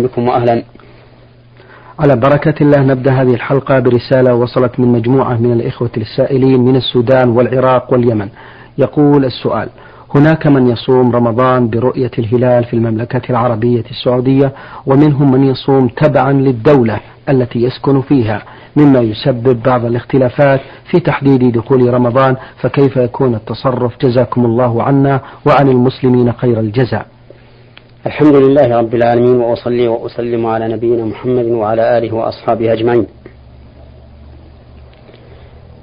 بكم وأهلا. على بركة الله نبدأ هذه الحلقة برسالة وصلت من مجموعة من الإخوة السائلين من السودان والعراق واليمن. يقول السؤال هناك من يصوم رمضان برؤية الهلال في المملكة العربية السعودية ومنهم من يصوم تبعا للدولة التي يسكن فيها. مما يسبب بعض الاختلافات في تحديد دخول رمضان فكيف يكون التصرف؟ جزاكم الله عنا وعن المسلمين خير الجزاء. الحمد لله رب العالمين وأصلي وأسلم على نبينا محمد وعلى آله وأصحابه أجمعين.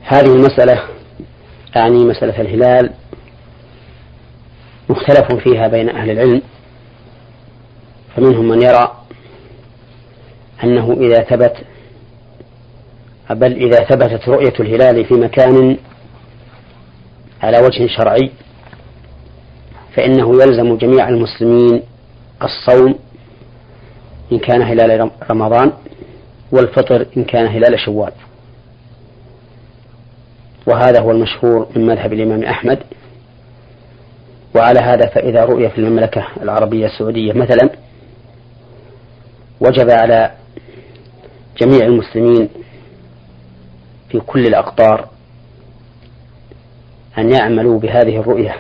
هذه المسألة أعني مسألة الهلال مختلف فيها بين أهل العلم فمنهم من يرى أنه إذا ثبت بل إذا ثبتت رؤية الهلال في مكان على وجه شرعي فإنه يلزم جميع المسلمين الصوم إن كان هلال رمضان والفطر إن كان هلال شوال. وهذا هو المشهور من مذهب الإمام أحمد. وعلى هذا فإذا رؤي في المملكة العربية السعودية مثلا وجب على جميع المسلمين في كل الأقطار أن يعملوا بهذه الرؤية.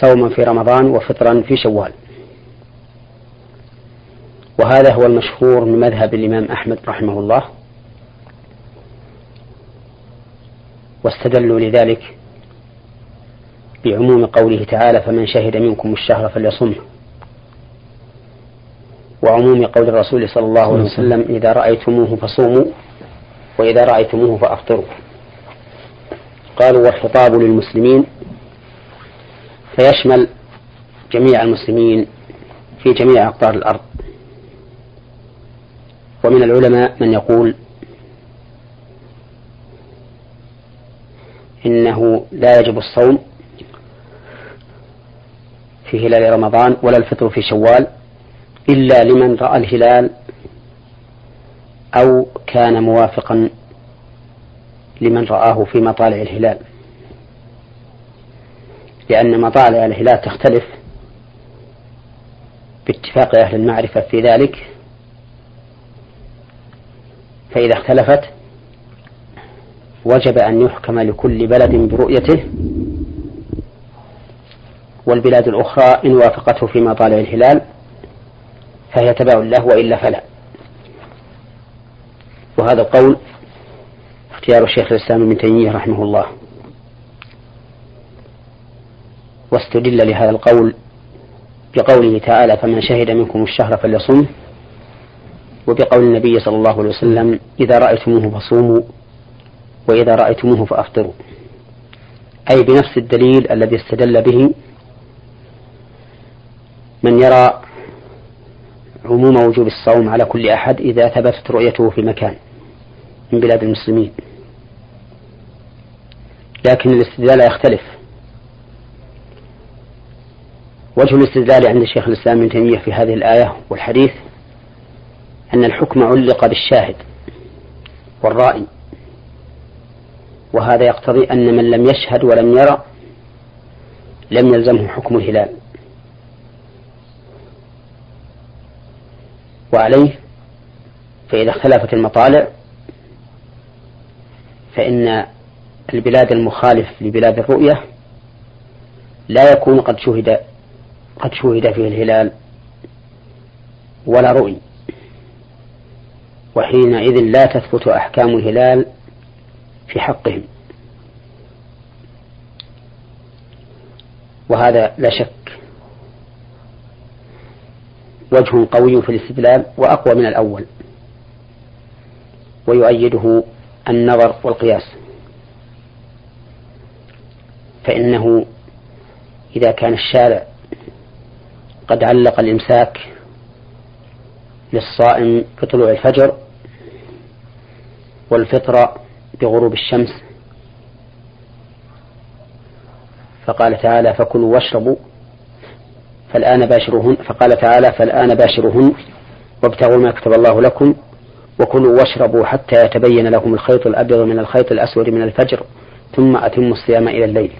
صوما في رمضان وفطرا في شوال. وهذا هو المشهور من مذهب الإمام أحمد رحمه الله. واستدلوا لذلك بعموم قوله تعالى فمن شهد منكم الشهر فليصمه. وعموم قول الرسول صلى الله عليه وسلم إذا رأيتموه فصوموا وإذا رأيتموه فأفطروا. قالوا والخطاب للمسلمين فيشمل جميع المسلمين في جميع أقطار الأرض. ومن العلماء من يقول إنه لا يجب الصوم في هلال رمضان ولا الفطر في شوال إلا لمن رأى الهلال أو كان موافقا لمن رآه في مطالع الهلال. لأن مطالع الهلال تختلف باتفاق أهل المعرفة في ذلك. فإذا اختلفت وجب أن يحكم لكل بلد برؤيته. والبلاد الأخرى إن وافقته في مطالع الهلال فهي تبع له وإلا فلا. وهذا القول اختيار الشيخ الإسلام ابن تيمية رحمه الله. واستدل لهذا القول بقوله تعالى فمن شهد منكم الشهر فليصم وبقول النبي صلى الله عليه وسلم إذا رأيتموه فصوموا وإذا رأيتموه فأفطروا أي بنفس الدليل الذي استدل به من يرى عموم وجوب الصوم على كل أحد إذا ثبتت رؤيته في مكان من بلاد المسلمين. لكن الاستدلال يختلف. وجه الاستدلال عند شيخ الإسلام ابن تيمية في هذه الآية والحديث أن الحكم علق بالشاهد والرائي وهذا يقتضي أن من لم يشهد ولم يرى لم يلزمه حكم الهلال. وعليه فإذا اختلفت المطالع فإن البلاد المخالف لبلاد الرؤية لا يكون قد شهد قد شهد فيه الهلال ولا رؤي. وحينئذ لا تثبت أحكام الهلال في حقهم. وهذا لا شك. وجه قوي في الاستدلال وأقوى من الأول. ويؤيده النظر والقياس. فإنه إذا كان الشارع قد علق الإمساك للصائم بطلوع الفجر والفطر بغروب الشمس. فقال تعالى فكلوا واشربوا فالآن باشروهن. فقال تعالى فالآن باشروهن وابتغوا ما كتب الله لكم وكلوا واشربوا حتى يتبين لكم الخيط الأبيض من الخيط الأسود من الفجر ثم أتموا الصيام إلى الليل.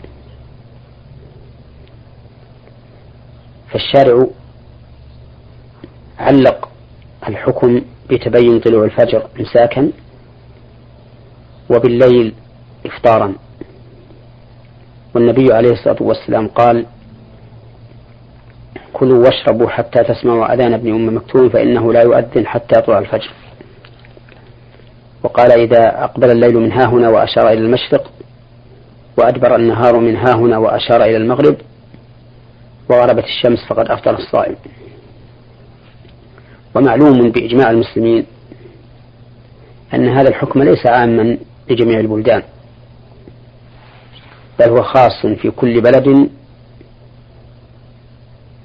فالشارع يتعلق الحكم بتبين طلوع الفجر إمساكا وبالليل إفطارا. والنبي عليه الصلاة والسلام قال كلوا واشربوا حتى تسمعوا أذان ابن أم مكتوم فإنه لا يؤذن حتى يطلع الفجر. وقال إذا أقبل الليل من ها هنا وأشار إلى المشرق وأدبر النهار من ها هنا وأشار إلى المغرب وغربت الشمس فقد أفطر الصائم. ومعلوم بإجماع المسلمين أن هذا الحكم ليس عاما لجميع البلدان بل هو خاص في كل بلد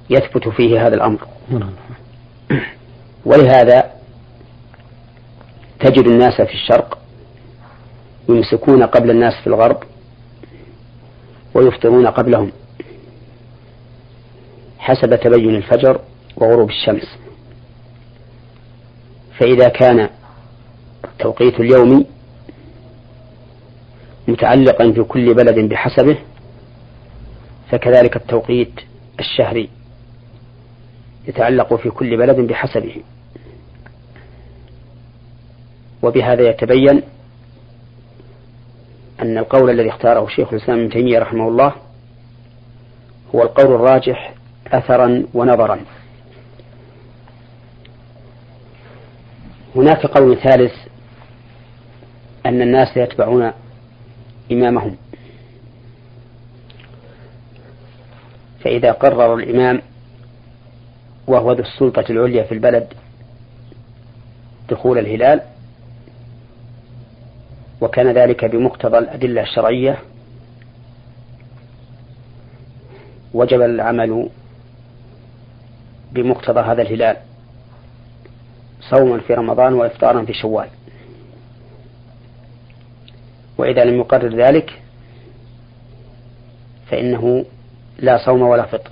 يثبت فيه هذا الأمر. ولهذا تجد الناس في الشرق يمسكون قبل الناس في الغرب ويفطرون قبلهم. حسب تبين الفجر وغروب الشمس. فإذا كان التوقيت اليومي متعلقا في كل بلد بحسبه فكذلك التوقيت الشهري يتعلق في كل بلد بحسبه. وبهذا يتبين أن القول الذي اختاره شيخ الإسلام ابن تيمية رحمه الله هو القول الراجح أثرا ونظرا. هناك قول ثالث أن الناس يتبعون إمامهم. فإذا قرر الإمام وهو ذو السلطة العليا في البلد دخول الهلال وكان ذلك بمقتضى الأدلة الشرعية وجب العمل بمقتضى هذا الهلال. صوما في رمضان وإفطارا في شوال. وإذا لم يقرر ذلك فإنه لا صوم ولا فطر.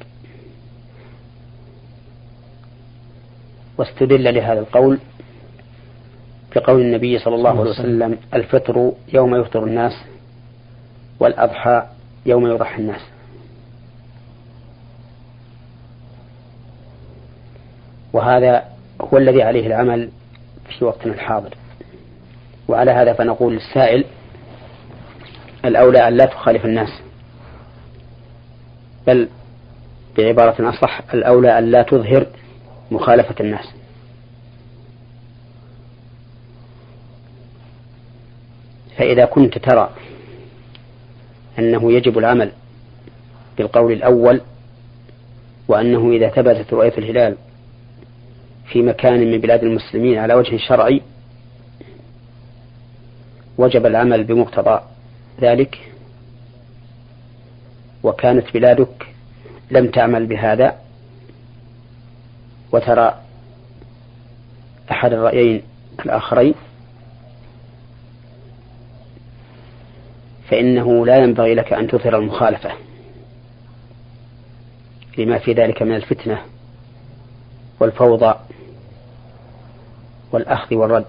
واستدل لهذا القول بقول النبي صلى الله عليه وسلم الفطر يوم يفطر الناس والأضحى يوم يضحي الناس. وهذا هو الذي عليه العمل في وقتنا الحاضر. وعلى هذا فنقول للسائل الأولى أن لا تخالف الناس بل بعبارة أصح الأولى أن لا تظهر مخالفة الناس. فإذا كنت ترى أنه يجب العمل بالقول الأول وأنه إذا ثبتت رؤية الهلال في مكان من بلاد المسلمين على وجه شرعي وجب العمل بمقتضى ذلك. وكانت بلادك لم تعمل بهذا وترى أحد الرأيين الآخرين. فإنه لا ينبغي لك أن تظهر المخالفة لما في ذلك من الفتنة والفوضى والأخذ والرد.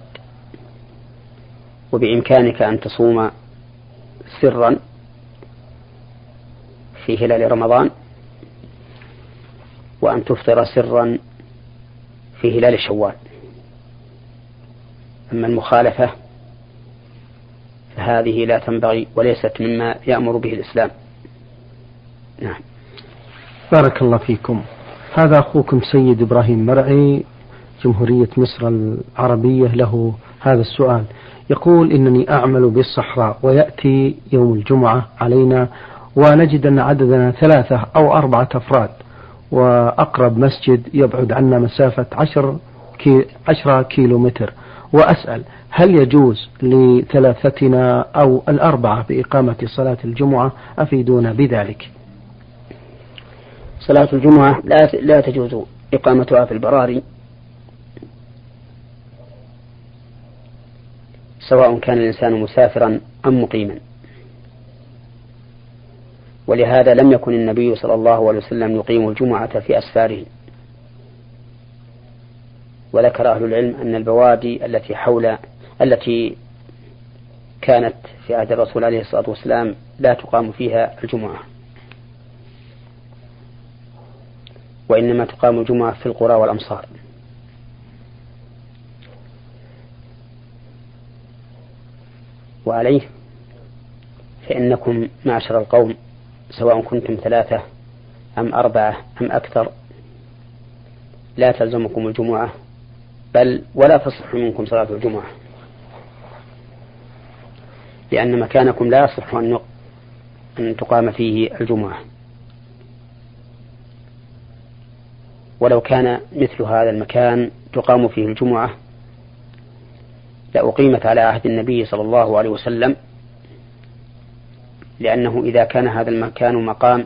وبإمكانك أن تصوم سرا في هلال رمضان وأن تفطر سرا في هلال شوال. أما المخالفة فهذه لا تنبغي وليست مما يأمر به الإسلام. نعم. بارك الله فيكم. هذا أخوكم سيد إبراهيم مرعي جمهورية مصر العربية له هذا السؤال. يقول إنني أعمل بالصحراء ويأتي يوم الجمعة علينا ونجد أن عددنا ثلاثة أو أربعة أفراد وأقرب مسجد يبعد عنا مسافة عشر كي عشرة كيلو متر وأسأل هل يجوز لثلاثتنا أو الأربعة بإقامة صلاة الجمعة؟ أفيدونا بذلك. صلاة الجمعة لا لا تجوز إقامتها في البراري. سواء كان الإنسان مسافرا أم مقيما. ولهذا لم يكن النبي صلى الله عليه وسلم يقيم الجمعة في أسفاره. وذكر أهل العلم أن البوادي التي حول التي كانت في عهد الرسول عليه الصلاة والسلام لا تقام فيها الجمعة. وإنما تقام الجمعة في القرى والأمصار. وعليه فإنكم معشر القوم سواء كنتم ثلاثة أم أربعة أم أكثر. لا تلزمكم الجمعة بل ولا تصح منكم صلاة الجمعة لأن مكانكم لا يصح أن أن تقام فيه الجمعة. ولو كان مثل هذا المكان تقام فيه الجمعة لأقيمت على عهد النبي صلى الله عليه وسلم لأنه إذا كان هذا المكان مقام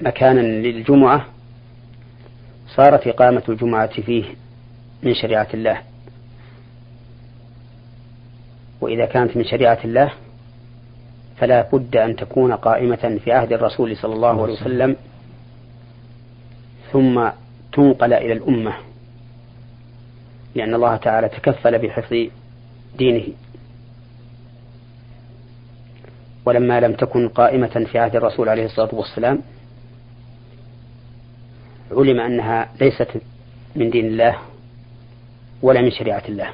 مكانا للجمعة صارت إقامة الجمعة فيه من شريعة الله. وإذا كانت من شريعة الله فلا بد أن تكون قائمة في عهد الرسول صلى الله عليه وسلم ثم تنقل إلى الأمة لأن الله تعالى تكفل بحفظ دينه. ولما لم تكن قائمة في عهد الرسول عليه الصلاة والسلام علم أنها ليست من دين الله ولا من شريعة الله.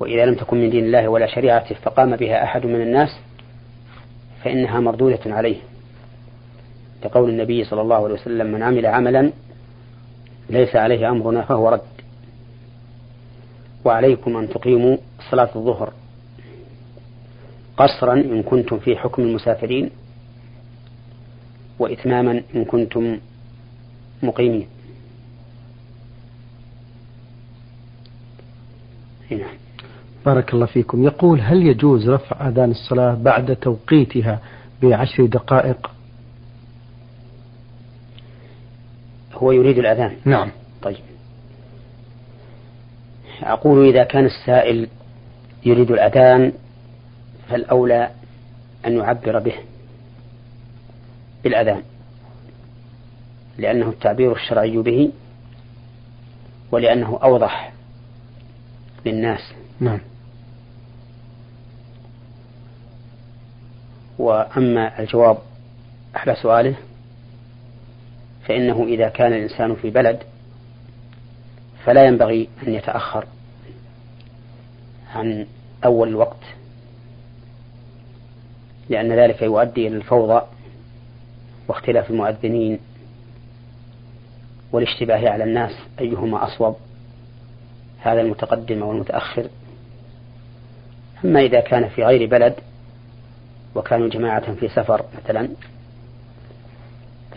وإذا لم تكن من دين الله ولا شريعته فقام بها أحد من الناس فإنها مردودة عليه. لقول النبي صلى الله عليه وسلم من عمل عملا ليس عليه أمرنا فهو رد. وعليكم أن تقيموا صلاة الظهر قصرا إن كنتم في حكم المسافرين وإتماما إن كنتم مقيمين. هنا. بارك الله فيكم. يقول هل يجوز رفع أذان الصلاة بعد توقيتها بعشر دقائق؟ هو يريد الأذان. نعم. طيب. أقول إذا كان السائل يريد الأذان فالأولى أن يعبر به بالأذان لأنه التعبير الشرعي به ولأنه أوضح للناس. نعم. وأما الجواب على سؤاله فإنه إذا كان الإنسان في بلد فلا ينبغي أن يتأخر عن أول الوقت لأن ذلك يؤدي إلى الفوضى واختلاف المؤذنين والاشتباه على الناس أيهما أصوب. هذا المتقدم أو المتأخر أما إذا كان في غير بلد وكانوا جماعة في سفر مثلا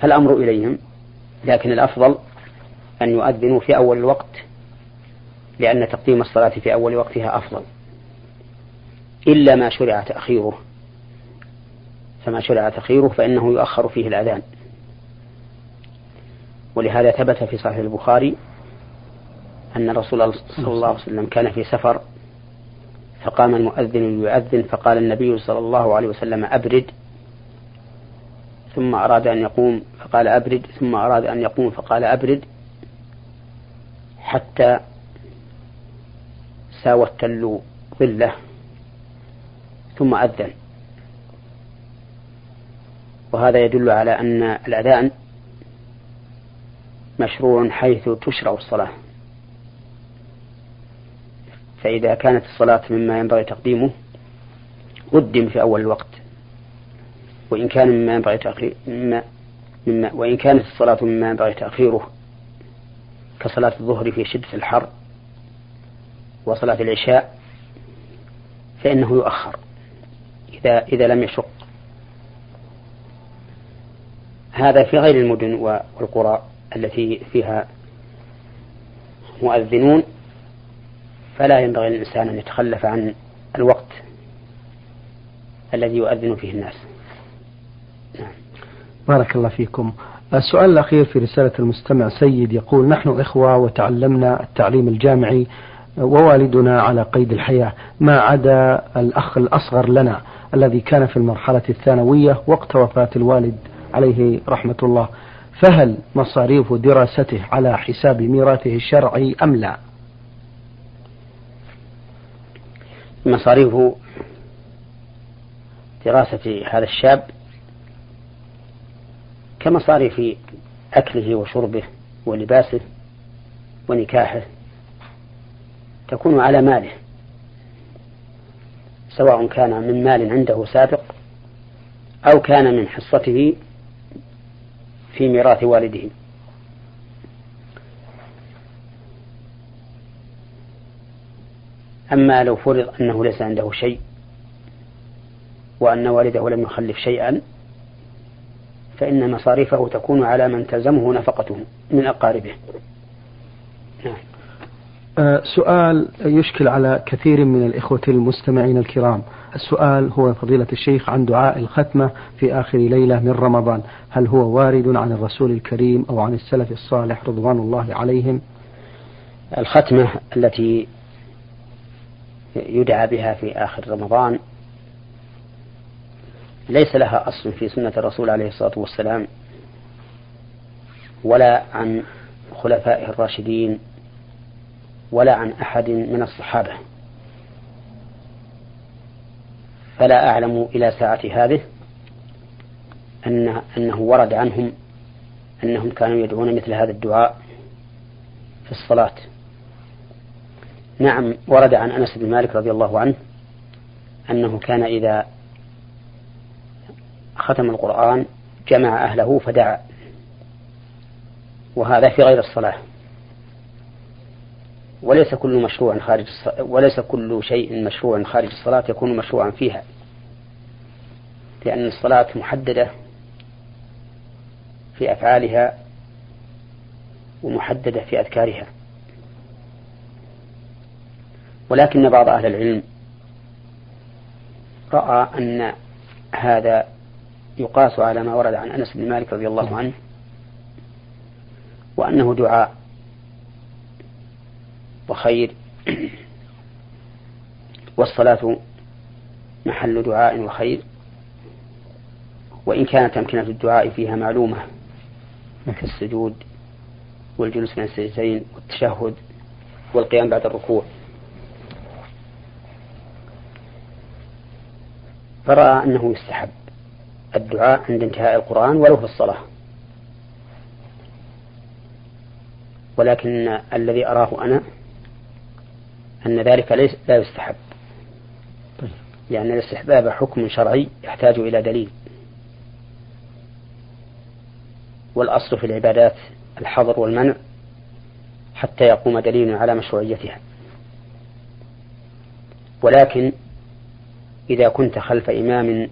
فالأمر إليهم لكن الأفضل أن يؤذنوا في أول الوقت لأن تقديم الصلاة في أول وقتها أفضل. إلا ما شرع تأخيره. فما شرع تأخيره فإنه يؤخر فيه الأذان. ولهذا ثبت في صحيح البخاري أن رسول الله صلى الله عليه وسلم كان في سفر فقام المؤذن ليؤذن فقال النبي صلى الله عليه وسلم أبرد ثم أراد أن يقوم فقال أبرد ثم أراد أن يقوم فقال أبرد. حتى ساوى التل ظله ثم أذن. وهذا يدل على أن الأذان مشروع حيث تشرع الصلاة. فإذا كانت الصلاة مما ينبغي تقديمه قدم في أول الوقت. وإن كان مما ينبغي تأخير مما مما وإن كانت الصلاة مما ينبغي تأخيره كصلاة الظهر في شدة الحر وصلاة العشاء فإنه يؤخر إذا إذا لم يشق. هذا في غير المدن والقرى التي فيها مؤذنون فلا ينبغي للإنسان أن يتخلف عن الوقت الذي يؤذن فيه الناس. نعم. بارك الله فيكم. السؤال الأخير في رسالة المستمع سيد يقول نحن إخوة وتعلمنا التعليم الجامعي ووالدنا على قيد الحياة. ما عدا الأخ الأصغر لنا الذي كان في المرحلة الثانوية وقت وفاة الوالد عليه رحمة الله فهل مصاريف دراسته على حساب ميراثه الشرعي أم لا؟ مصاريف دراسة هذا الشاب كمصاريف أكله وشربه ولباسه ونكاحه تكون على ماله سواء كان من مال عنده سابق أو كان من حصته في ميراث والده. أما لو فرض أنه ليس عنده شيء وأن والده لم يخلف شيئا فإن مصاريفه تكون على من تلزمه نفقته من أقاربه. نعم. أه سؤال يشكل على كثير من الإخوة المستمعين الكرام. السؤال هو فضيلة الشيخ عن دعاء الختمة في آخر ليلة من رمضان. هل هو وارد عن الرسول الكريم أو عن السلف الصالح رضوان الله عليهم؟ الختمة التي يدعى بها في آخر رمضان ليس لها أصل في سنة الرسول عليه الصلاة والسلام ولا عن خلفائه الراشدين ولا عن أحد من الصحابة. فلا أعلم إلى ساعة هذه أن أنه ورد عنهم أنهم كانوا يدعون مثل هذا الدعاء في الصلاة. نعم ورد عن أنس بن مالك رضي الله عنه أنه كان إذا ختم القرآن جمع أهله فدعا. وهذا في غير الصلاة. وليس كل مشروع خارج وليس كل شيء مشروع خارج الصلاة يكون مشروعا فيها. لأن الصلاة محددة في أفعالها ومحددة في أذكارها. ولكن بعض أهل العلم رأى أن هذا يقاس على ما ورد عن أنس بن مالك رضي الله عنه وأنه دعاء وخير. والصلاة محل دعاء وخير. وإن كانت أمكنة الدعاء فيها معلومة كالسجود والجلوس بين السجدتين والتشهد والقيام بعد الركوع. فرأى أنه يستحب. الدعاء عند انتهاء القرآن ولو في الصلاة. ولكن الذي أراه أنا أن ذلك ليس لا يستحب. لأن الاستحباب حكم شرعي يحتاج إلى دليل. والأصل في العبادات الحظر والمنع حتى يقوم دليل على مشروعيتها. ولكن إذا كنت خلف إمام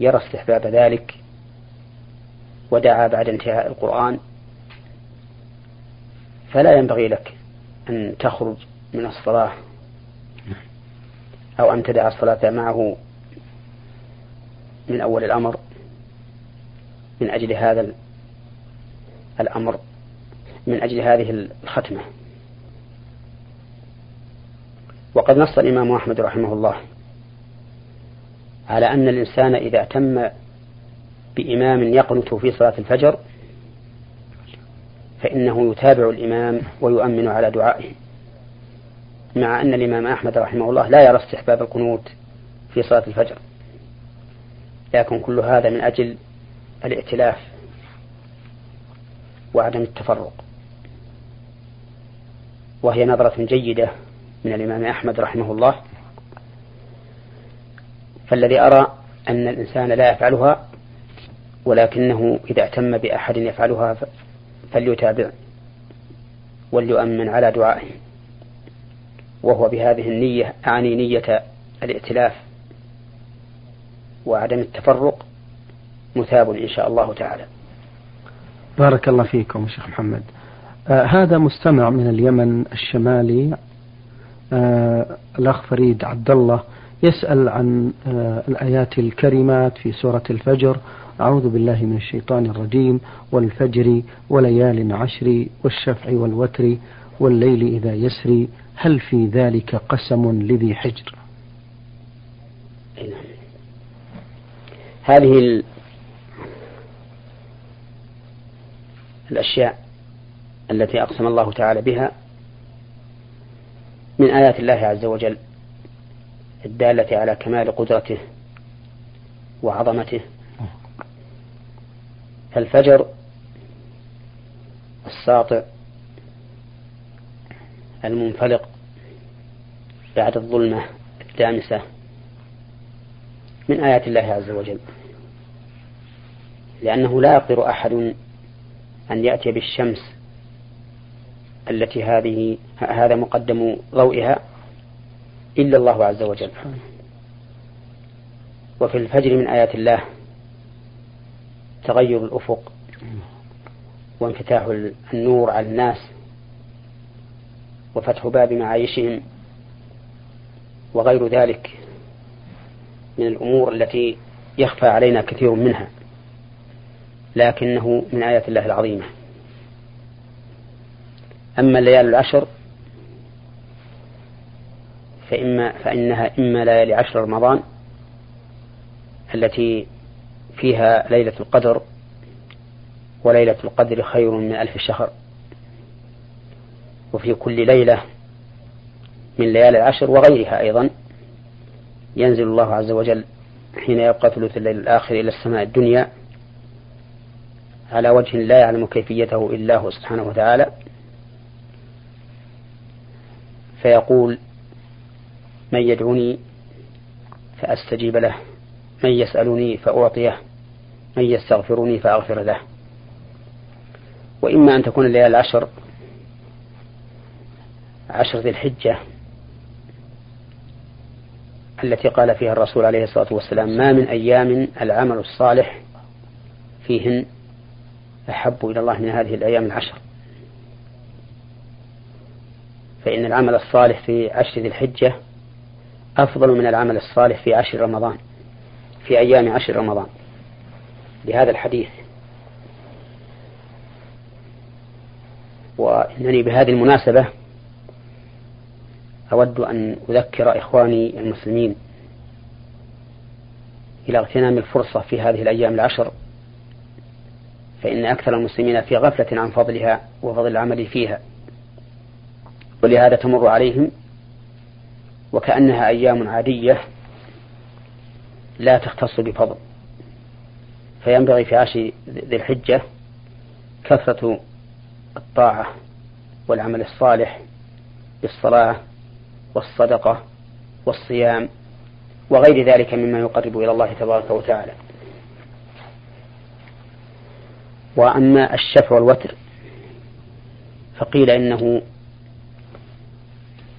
يرى استحباب ذلك ودعا بعد انتهاء القرآن فلا ينبغي لك أن تخرج من الصلاة أو أن تدع الصلاة معه من أول الأمر من أجل هذا الأمر من أجل هذه الختمة. وقد نص الإمام أحمد رحمه الله على أن الإنسان إذا تم بإمام يقنت في صلاة الفجر فإنه يتابع الإمام ويؤمن على دعائه مع أن الإمام أحمد رحمه الله لا يرى استحباب القنوت في صلاة الفجر. لكن كل هذا من أجل الائتلاف وعدم التفرق. وهي نظرة جيدة من الإمام أحمد رحمه الله فالذي أرى أن الإنسان لا يفعلها ولكنه إذا اعتم بأحد يفعلها فليتابع وليؤمن على دعائه. وهو بهذه النية أعني نية الائتلاف وعدم التفرق مثاب إن شاء الله تعالى. بارك الله فيكم شيخ محمد. آه هذا مستمع من اليمن الشمالي آه الأخ فريد عبد الله. يسأل عن آه الآيات الكريمات في سورة الفجر. أعوذ بالله من الشيطان الرجيم. والفجر وليال عشر والشفع والوتر والليل إذا يسري. هل في ذلك قسم لذي حجر؟ هذه الأشياء التي أقسم الله تعالى بها من آيات الله عز وجل. الدالة على كمال قدرته وعظمته. فالفجر الساطع المنفلق بعد الظلمة الدامسة من آيات الله عز وجل. لأنه لا يقدر أحد أن يأتي بالشمس التي هذه هذا مقدم ضوئها إلا الله عز وجل. وفي الفجر من آيات الله تغير الأفق وانفتاح النور على الناس وفتح باب معايشهم وغير ذلك من الأمور التي يخفى علينا كثير منها لكنه من آيات الله العظيمة. أما الليالي العشر فإما فإنها إما ليالي عشر رمضان التي فيها ليلة القدر وليلة القدر خير من ألف شهر وفي كل ليلة من ليالي العشر وغيرها أيضا ينزل الله عز وجل حين يبقى ثلث الليل الآخر إلى السماء الدنيا على وجه لا يعلم كيفيته إلا هو سبحانه وتعالى فيقول من يدعوني فأستجيب له من يسألني فأعطيه من يستغفرني فأغفر له. وإما أن تكون الليالي العشر عشر ذي الحجة التي قال فيها الرسول عليه الصلاة والسلام ما من أيام العمل الصالح فيهن أحب إلى الله من هذه الأيام العشر. فإن العمل الصالح في عشر ذي الحجة أفضل من العمل الصالح في عشر رمضان في أيام عشر رمضان لهذا الحديث. وإنني بهذه المناسبة أود أن أذكر إخواني المسلمين إلى اغتنام الفرصة في هذه الأيام العشر فإن أكثر المسلمين في غفلة عن فضلها وفضل العمل فيها ولهذا تمر عليهم وكأنها أيام عادية لا تختص بفضل. فينبغي في عشر ذي الحجة كثرة الطاعة والعمل الصالح بالصلاة والصدقة والصيام وغير ذلك مما يقرب إلى الله تبارك وتعالى. وأما الشفع والوتر فقيل إنه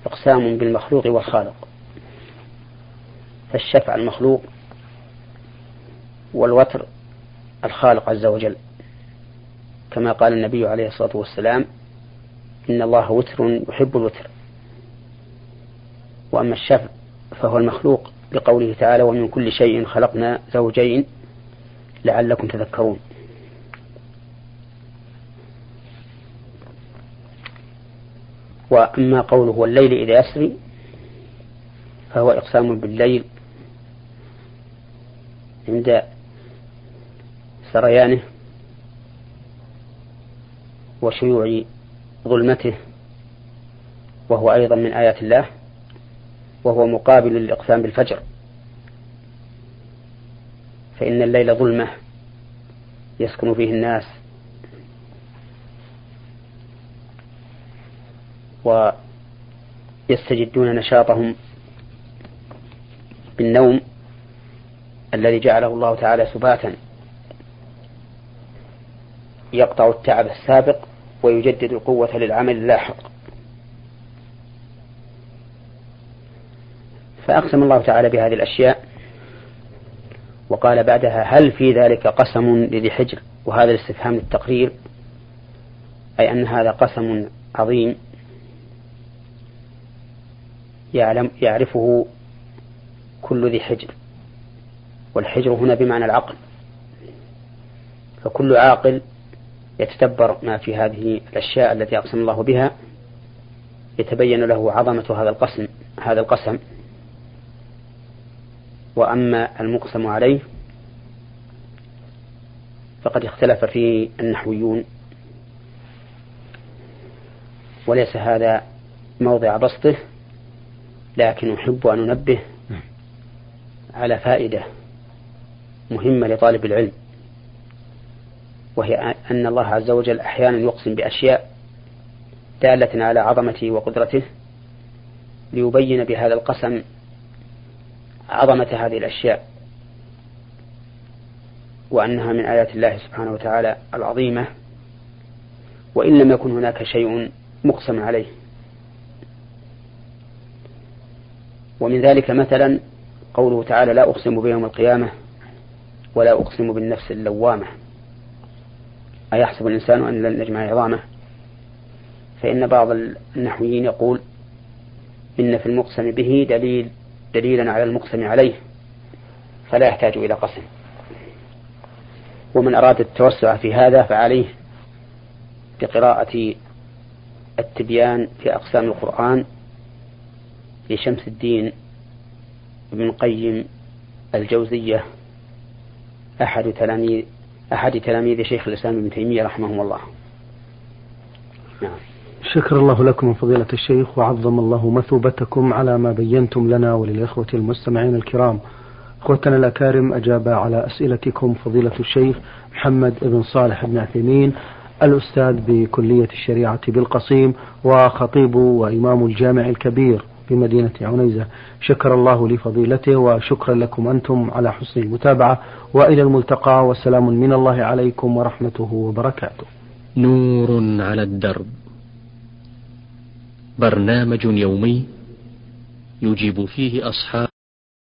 إقسام بالمخلوق والخالق. فالشفع المخلوق والوتر الخالق عز وجل. كما قال النبي عليه الصلاة والسلام إن الله وتر يحب الوتر. وأما الشفع فهو المخلوق لقوله تعالى ومن كل شيء خلقنا زوجين لعلكم تذكرون. وأما قوله والليل إذا يسري فهو إقسام بالليل عند سريانه وشيوع ظلمته وهو أيضا من آيات الله وهو مقابل للإقسام بالفجر. فإن الليل ظلمة يسكن فيه الناس. ويستجدون نشاطهم بالنوم الذي جعله الله تعالى سباتا. يقطع التعب السابق ويجدد القوة للعمل اللاحق. فأقسم الله تعالى بهذه الأشياء وقال بعدها هل في ذلك قسم لذي حجر؟ وهذا الاستفهام للتقرير أي أن هذا قسم عظيم. يعلم يعرفه كل ذي حجر. والحجر هنا بمعنى العقل. فكل عاقل يتدبر ما في هذه الأشياء التي أقسم الله بها. يتبين له عظمة هذا القسم هذا القسم. وأما المقسم عليه فقد اختلف فيه النحويون. وليس هذا موضع بسطه. لكن أحب أن أنبه على فائدة مهمة لطالب العلم وهي أن الله عز وجل أحيانا يقسم بأشياء دالة على عظمته وقدرته ليبين بهذا القسم عظمة هذه الأشياء وأنها من آيات الله سبحانه وتعالى العظيمة وإن لم يكن هناك شيء مقسم عليه. ومن ذلك مثلا قوله تعالى لا أقسم بيوم القيامة ولا أقسم بالنفس اللوامة. أيحسب الإنسان أن لن نجمع عظامه؟ فإن بعض النحويين يقول إن في المقسم به دليل دليلا على المقسم عليه فلا يحتاج إلى قسم. ومن أراد التوسع في هذا فعليه بقراءة التبيان في أقسام القرآن لشمس الدين ابن قيم الجوزية أحد تلاميذ أحد تلاميذ شيخ الإسلام ابن تيمية رحمه الله. نعم. شكر الله لكم فضيلة الشيخ وعظم الله مثوبتكم على ما بينتم لنا وللإخوة المستمعين الكرام. أخوتنا الأكارم أجاب على أسئلتكم فضيلة الشيخ محمد بن صالح بن عثيمين الأستاذ بكلية الشريعة بالقصيم وخطيب وإمام الجامع الكبير. بمدينة عنيزة. شكر الله لفضيلته وشكرا لكم أنتم على حسن المتابعة وإلى الملتقى وسلام من الله عليكم ورحمته وبركاته. نور على الدرب. برنامج يومي يجيب فيه أصحاب